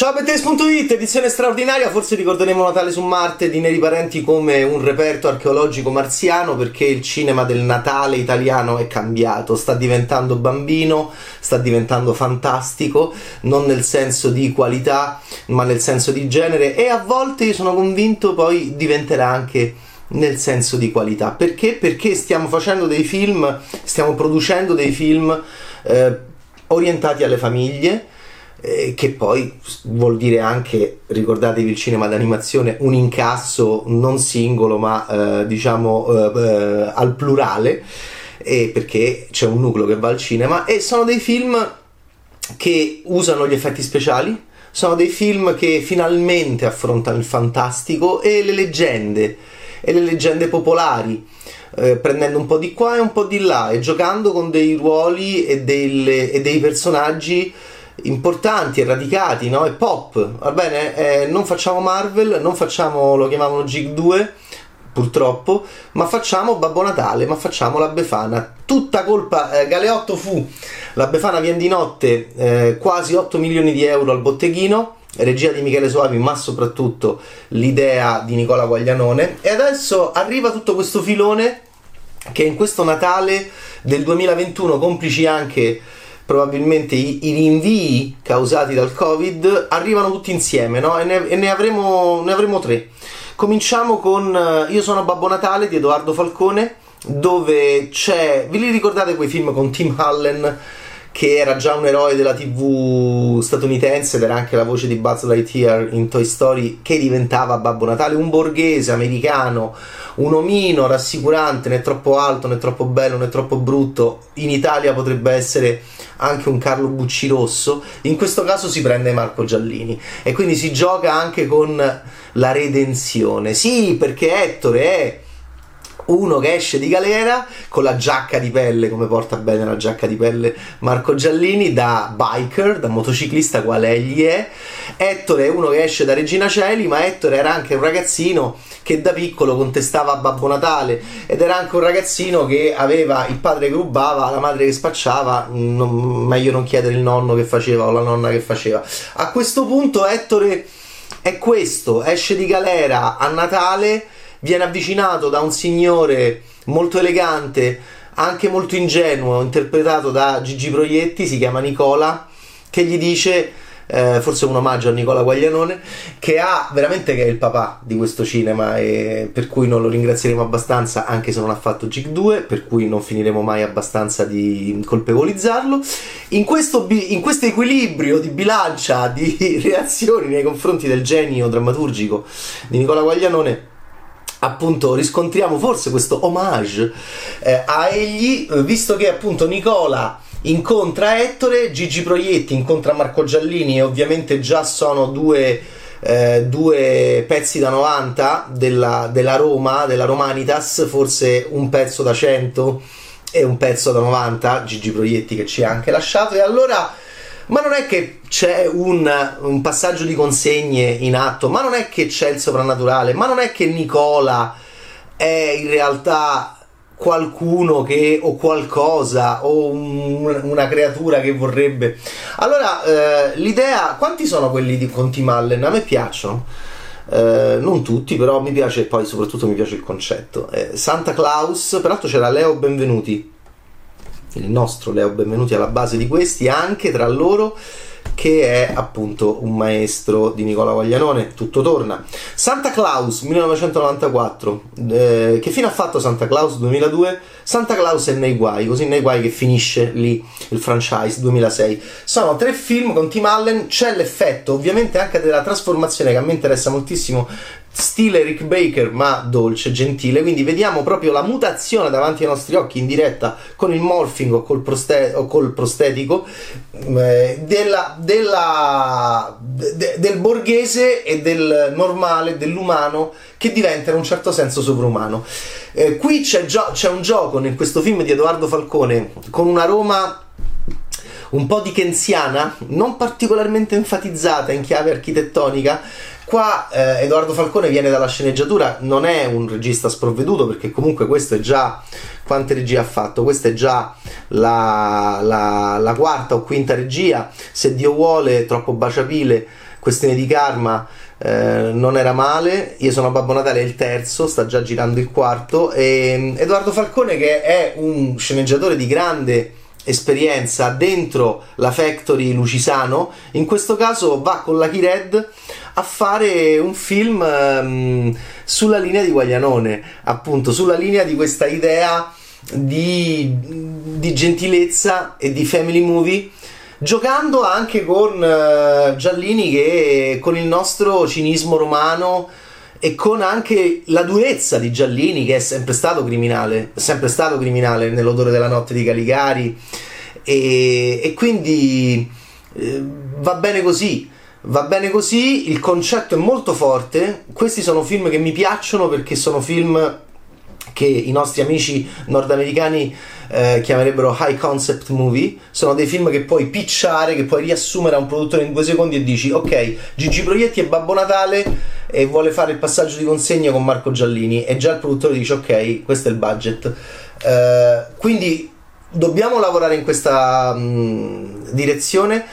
Ciao Bettes.it, edizione straordinaria, forse ricorderemo Natale su Marte di Neri Parenti come un reperto archeologico marziano perché il cinema del Natale italiano è cambiato, sta diventando bambino, sta diventando fantastico, non nel senso di qualità ma nel senso di genere e a volte io sono convinto poi diventerà anche nel senso di qualità. Perché? Perché stiamo facendo dei film, stiamo producendo dei film eh, orientati alle famiglie eh, che poi vuol dire anche, ricordatevi il cinema d'animazione, un incasso non singolo ma eh, diciamo eh, eh al plurale, perché c'è un nucleo che va al cinema e sono dei film che usano gli effetti speciali, sono dei film che finalmente affrontano il fantastico e le leggende e le leggende popolari. Eh, prendendo un po' di qua e un po' di là e giocando con dei ruoli e, delle, e dei personaggi importanti e radicati, no? E pop, va bene? Eh, non facciamo Marvel, non facciamo, lo chiamavano Gig 2, purtroppo, ma facciamo Babbo Natale, ma facciamo la Befana. Tutta colpa, eh, Galeotto fu, la Befana viene di notte, eh, quasi 8 milioni di euro al botteghino, regia di Michele Soavi, ma soprattutto l'idea di Nicola Guaglianone. E adesso arriva tutto questo filone che in questo Natale del 2021, complici anche probabilmente i, i, rinvii causati dal Covid arrivano tutti insieme, no? E, ne, e ne, avremo, ne avremo tre. Cominciamo con uh, Io sono Babbo Natale di Edoardo Falcone, dove c'è. Vi ricordate quei film con Tim Allen? Che era già un eroe della TV statunitense ed era anche la voce di Buzz Lightyear in Toy Story che diventava Babbo Natale, un borghese americano, un omino rassicurante, né troppo alto, né troppo bello, né troppo brutto. In Italia potrebbe essere anche un Carlo Bucci Rosso, in questo caso si prende Marco Giallini e quindi si gioca anche con la redenzione. Sì, perché Ettore è uno che esce di galera con la giacca di pelle, come porta bene la giacca di pelle Marco Giallini, da biker, da motociclista quale egli è. Ettore è uno che esce da Regina Celi, ma Ettore era anche un ragazzino che da piccolo contestava Babbo Natale ed era anche un ragazzino che aveva il padre che rubava, la madre che spacciava, non, meglio non chiedere il nonno che faceva o la nonna che faceva. A questo punto Ettore è questo, esce di galera a Natale viene avvicinato da un signore molto elegante, anche molto ingenuo, interpretato da Gigi Proietti, si chiama Nicola, che gli dice eh, forse un omaggio a Nicola Guaglianone, che ha veramente che è il papà di questo cinema e per cui non lo ringrazieremo abbastanza, anche se non ha fatto Gig 2, per cui non finiremo mai abbastanza di colpevolizzarlo. In questo, in questo equilibrio di bilancia di reazioni nei confronti del genio drammaturgico di Nicola Guaglianone, appunto riscontriamo forse questo homage eh, a egli, eh, visto che appunto Nicola incontra Ettore, Gigi Proietti incontra Marco Giallini e ovviamente già sono due, eh, due pezzi da 90 della, della, Roma, della Romanitas, forse un pezzo da 100 e un pezzo da 90, Gigi Proietti che ci ha anche lasciato. E allora ma non è che c'è un, un, passaggio di consegne in atto, ma non è che c'è il soprannaturale, ma non è che Nicola è in realtà qualcuno che o qualcosa o un, una creatura che vorrebbe. Allora, eh, l'idea, quanti sono quelli di Conti Mallen? A me piacciono. Eh, non tutti, però mi piace, poi soprattutto mi piace il concetto. Eh, Santa Claus, peraltro c'era Leo Benvenuti il nostro Leo Benvenuti alla base di questi, anche tra loro che è appunto un maestro di Nicola Guaglianone, tutto torna. Santa Claus 1994, eh, che fine ha fatto Santa Claus 2002? Santa Claus è nei guai, così nei guai che finisce lì il franchise 2006. Sono tre film con Tim Allen, c'è l'effetto ovviamente anche della trasformazione che a me interessa moltissimo stile Rick Baker ma dolce, gentile, quindi vediamo proprio la mutazione davanti ai nostri occhi in diretta con il morphing o col, proste- o col prostetico eh, della, della, de, del borghese e del normale, dell'umano che diventa in un certo senso sovrumano. Eh, qui c'è, gio- c'è un gioco in questo film di Edoardo Falcone con una Roma un po' di kenziana, non particolarmente enfatizzata in chiave architettonica, Qua eh, Edoardo Falcone viene dalla sceneggiatura, non è un regista sprovveduto perché comunque questo è già quante regie ha fatto? Questa è già la, la, la quarta o quinta regia. Se Dio vuole, troppo baciapile questione di karma eh, non era male. Io sono Babbo Natale, è il terzo, sta già girando il quarto. E mm, Edoardo Falcone, che è un sceneggiatore di grande esperienza dentro la Factory Lucisano, in questo caso va con la Red a fare un film um, sulla linea di Guaglianone, appunto, sulla linea di questa idea di, di gentilezza e di family movie giocando anche con uh, Giallini che con il nostro cinismo romano e con anche la durezza di Giallini che è sempre stato criminale, sempre stato criminale nell'odore della notte di Caligari e, e quindi eh, va bene così. Va bene così, il concetto è molto forte. Questi sono film che mi piacciono perché sono film che i nostri amici nordamericani eh, chiamerebbero high concept movie. Sono dei film che puoi picciare, che puoi riassumere a un produttore in due secondi e dici: Ok, Gigi Proietti è Babbo Natale e vuole fare il passaggio di consegna con Marco Giallini. E già il produttore dice: Ok, questo è il budget. Eh, quindi dobbiamo lavorare in questa mh, mm, direzione.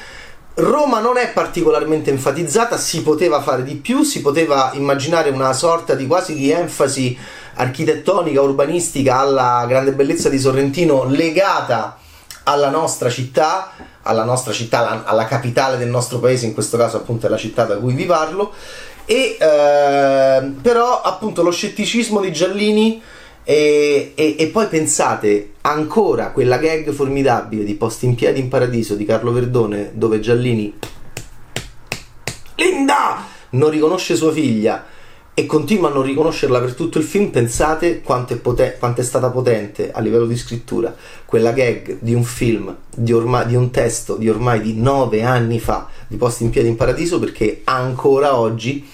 Roma non è particolarmente enfatizzata, si poteva fare di più, si poteva immaginare una sorta di quasi di enfasi architettonica, urbanistica alla grande bellezza di Sorrentino legata alla nostra città, alla nostra città, alla, capitale del nostro paese, in questo caso appunto è la città da cui vi parlo, e eh, però appunto lo scetticismo di Giallini e, e, e, poi pensate ancora quella gag formidabile di Posti in piedi in paradiso di Carlo Verdone dove Giallini Linda! non riconosce sua figlia e continua a non riconoscerla per tutto il film, pensate quanto è, poten- quanto è, stata potente a livello di scrittura quella gag di un film, di, ormai, di un testo di ormai di nove anni fa, di Posti in piedi in paradiso, perché ancora oggi,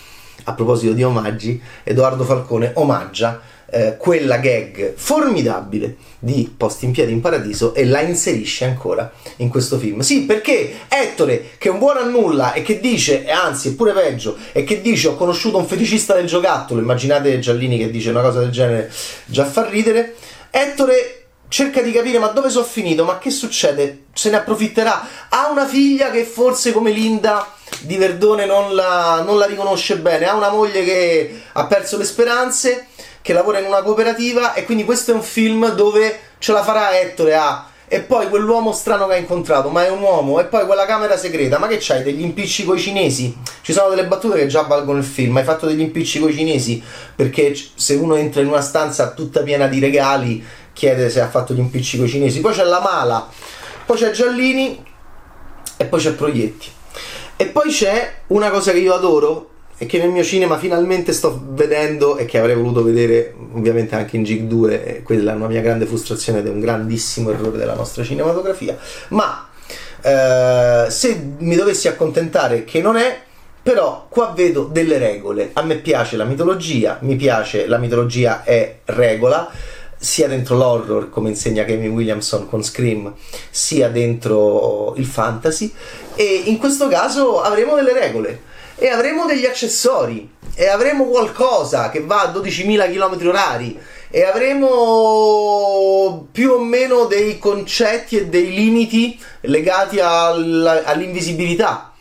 a proposito di omaggi, Edoardo Falcone omaggia eh, quella gag formidabile di Posti in piedi in paradiso e la inserisce ancora in questo film. Sì, perché Ettore, che è un buono a nulla e che dice, anzi è pure peggio, e che dice ho conosciuto un feticista del giocattolo, immaginate Giallini che dice una cosa del genere, già fa ridere, Ettore cerca di capire ma dove sono finito, ma che succede? Se ne approfitterà? Ha una figlia che forse come Linda di Verdone non la, non la riconosce bene, ha una moglie che ha perso le speranze che lavora in una cooperativa e quindi questo è un film dove ce la farà Ettore a e poi quell'uomo strano che ha incontrato, ma è un uomo, e poi quella camera segreta, ma che c'hai degli impicci coi cinesi? Ci sono delle battute che già valgono il film, hai fatto degli impicci coi cinesi, perché se uno entra in una stanza tutta piena di regali, chiede se ha fatto gli impicci coi cinesi. Poi c'è la Mala, poi c'è Giallini e poi c'è Proietti. E poi c'è una cosa che io adoro, e che nel mio cinema finalmente sto vedendo e che avrei voluto vedere ovviamente anche in Gig 2 e quella è una mia grande frustrazione ed è un grandissimo errore della nostra cinematografia. Ma eh, se mi dovessi accontentare che non è però qua vedo delle regole. A me piace la mitologia mi piace la mitologia è regola sia dentro l'horror come insegna Kevin Williamson con Scream sia dentro il fantasy. E in questo caso avremo delle regole e avremo degli accessori e avremo qualcosa che va a 12.000 km orari e avremo più o meno dei concetti e dei limiti legati all, all'invisibilità.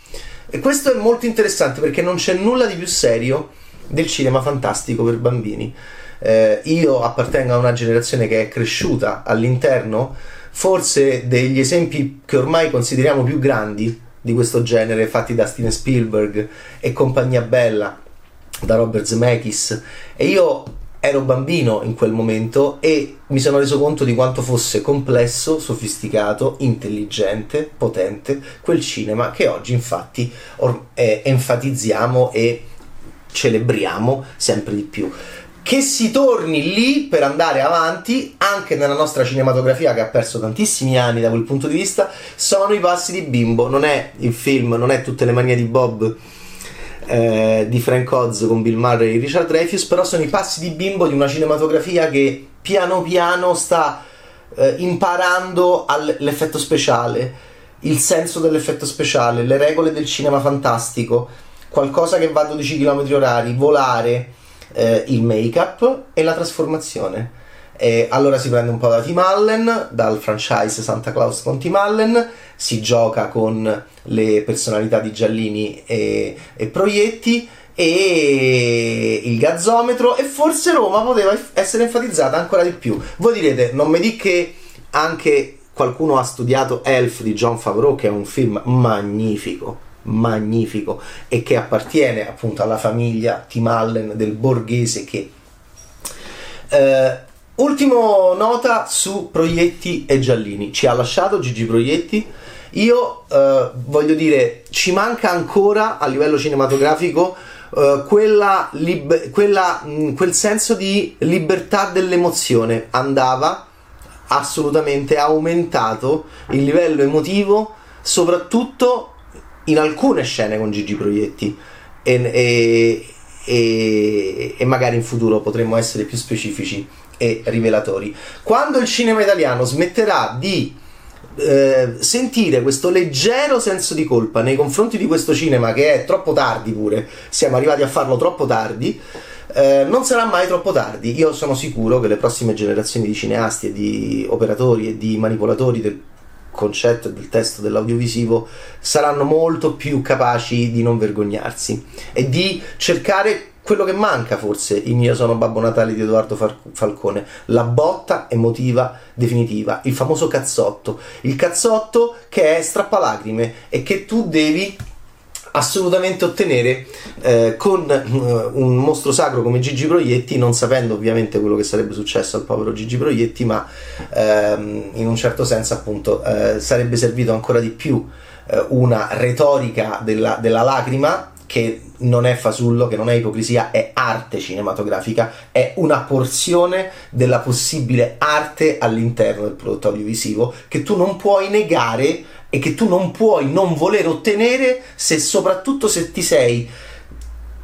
E questo è molto interessante perché non c'è nulla di più serio del cinema fantastico per bambini. Eh, io appartengo a una generazione che è cresciuta all'interno forse degli esempi che ormai consideriamo più grandi di questo genere fatti da Steven Spielberg e compagnia bella da Robert Zemeckis. E io ero bambino in quel momento e mi sono reso conto di quanto fosse complesso, sofisticato, intelligente, potente quel cinema che oggi infatti or- eh, enfatizziamo e celebriamo sempre di più che si torni lì per andare avanti anche nella nostra cinematografia che ha perso tantissimi anni da quel punto di vista. Sono i passi di Bimbo non è il film non è tutte le manie di Bob eh, di Frank Oz con Bill Murray e Richard Dreyfuss però sono i passi di Bimbo di una cinematografia che piano piano sta eh, imparando l'effetto speciale il senso dell'effetto speciale le regole del cinema fantastico qualcosa che va a 12 km orari volare eh, il make-up e la trasformazione. E allora si prende un po' da Tim Allen, dal franchise Santa Claus con Tim Allen, si gioca con le personalità di Giallini e, e Proietti e il gazzometro e forse Roma poteva essere enfatizzata ancora di più. Voi direte, non mi dica che anche qualcuno ha studiato Elf di John Favreau che è un film magnifico magnifico e che appartiene appunto alla famiglia Tim Allen del borghese che eh, ultimo nota su Proietti e Giallini. Ci ha lasciato Gigi Proietti? Io eh, voglio dire ci manca ancora a livello cinematografico eh, quella, lib- quella mh, quel senso di libertà dell'emozione. Andava assolutamente aumentato il livello emotivo soprattutto in alcune scene con Gigi Proietti e, e, e, e magari in futuro potremmo essere più specifici e rivelatori. Quando il cinema italiano smetterà di eh, sentire questo leggero senso di colpa nei confronti di questo cinema che è troppo tardi pure, siamo arrivati a farlo troppo tardi, eh, non sarà mai troppo tardi. Io sono sicuro che le prossime generazioni di cineasti e di operatori e di manipolatori del concetto e del testo dell'audiovisivo saranno molto più capaci di non vergognarsi e di cercare quello che manca forse in Io sono Babbo Natale di Edoardo Falcone, la botta emotiva definitiva, il famoso cazzotto, il cazzotto che è strappalacrime e che tu devi assolutamente ottenere eh, con uh, un mostro sacro come Gigi Proietti, non sapendo ovviamente quello che sarebbe successo al povero Gigi Proietti, ma ehm, in un certo senso appunto eh, sarebbe servito ancora di più eh, una retorica della, della lacrima che non è fasullo, che non è ipocrisia, è arte cinematografica, è una porzione della possibile arte all'interno del prodotto audiovisivo che tu non puoi negare e che tu non puoi non voler ottenere se soprattutto se ti sei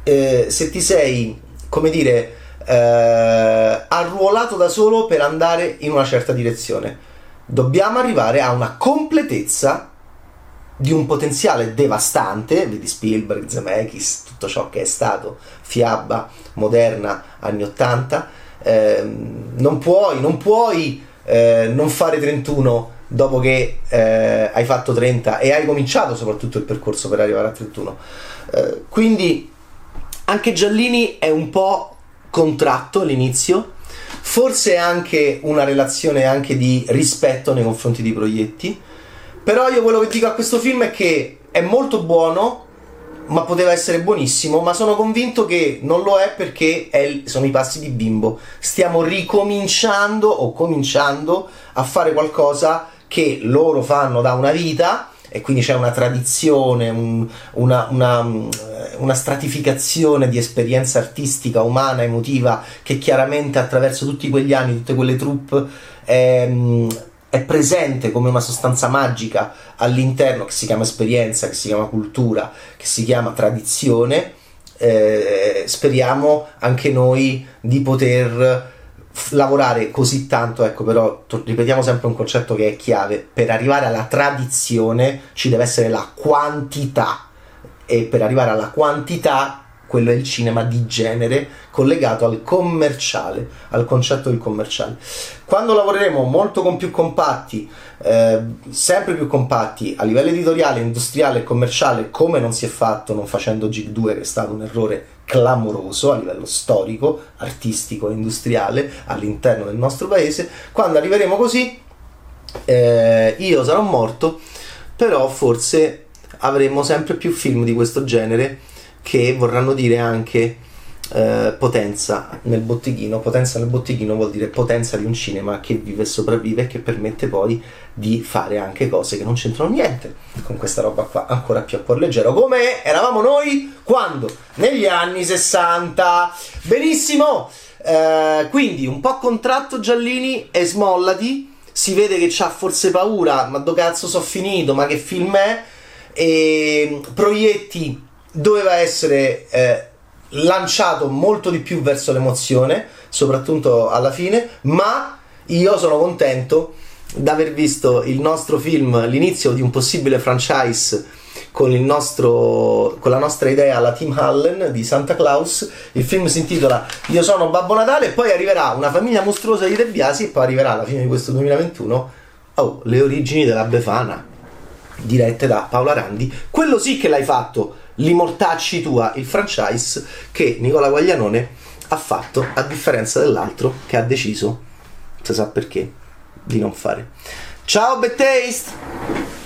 eh, se ti sei come dire eh, arruolato da solo per andare in una certa direzione. Dobbiamo arrivare a una completezza di un potenziale devastante vedi Spielberg, Zemeckis tutto ciò che è stato fiaba moderna anni 80 eh, non puoi non puoi eh, non fare 31 dopo che eh, hai fatto 30 e hai cominciato soprattutto il percorso per arrivare a 31. Eh, quindi anche Giallini è un po' contratto all'inizio, forse anche una relazione anche di rispetto nei confronti dei proietti, però io quello che dico a questo film è che è molto buono, ma poteva essere buonissimo, ma sono convinto che non lo è perché è, sono i passi di bimbo. Stiamo ricominciando o cominciando a fare qualcosa che loro fanno da una vita e quindi c'è una tradizione, un, una, una, una, stratificazione di esperienza artistica, umana, emotiva che chiaramente attraverso tutti quegli anni, tutte quelle troupe è, è presente come una sostanza magica all'interno che si chiama esperienza, che si chiama cultura, che si chiama tradizione. Eh, speriamo anche noi di poter lavorare così tanto, ecco però ripetiamo sempre un concetto che è chiave, per arrivare alla tradizione ci deve essere la quantità e per arrivare alla quantità quello è il cinema di genere collegato al commerciale, al concetto del commerciale. Quando lavoreremo molto con più compatti, eh, sempre più compatti a livello editoriale, industriale e commerciale, come non si è fatto non facendo GIG 2 che è stato un errore clamoroso a livello storico, artistico industriale all'interno del nostro paese, quando arriveremo così eh, io sarò morto, però forse avremo sempre più film di questo genere che vorranno dire anche eh, potenza nel botteghino. Potenza nel botteghino vuol dire potenza di un cinema che vive e sopravvive e che permette poi di fare anche cose che non c'entrano niente con questa roba qua, ancora più a cuor leggero, come eravamo noi quando? Negli anni 60. Benissimo! Eh, quindi un po' contratto Giallini e smollati. Si vede che c'ha forse paura, ma do cazzo so finito, ma che film è? E Proietti doveva essere eh, lanciato molto di più verso l'emozione, soprattutto alla fine, ma io sono contento di aver visto il nostro film, l'inizio di un possibile franchise con, nostro, con la nostra idea, la Team Allen di Santa Claus. Il film si intitola Io sono Babbo Natale e poi arriverà una famiglia mostruosa di De Biasi e poi arriverà alla fine di questo 2021 oh, le origini della Befana dirette da Paola Randi. Quello sì che l'hai fatto, li mortacci tua, il franchise che Nicola Guaglianone ha fatto a differenza dell'altro che ha deciso, si sa perché, di non fare. Ciao Bad Taste!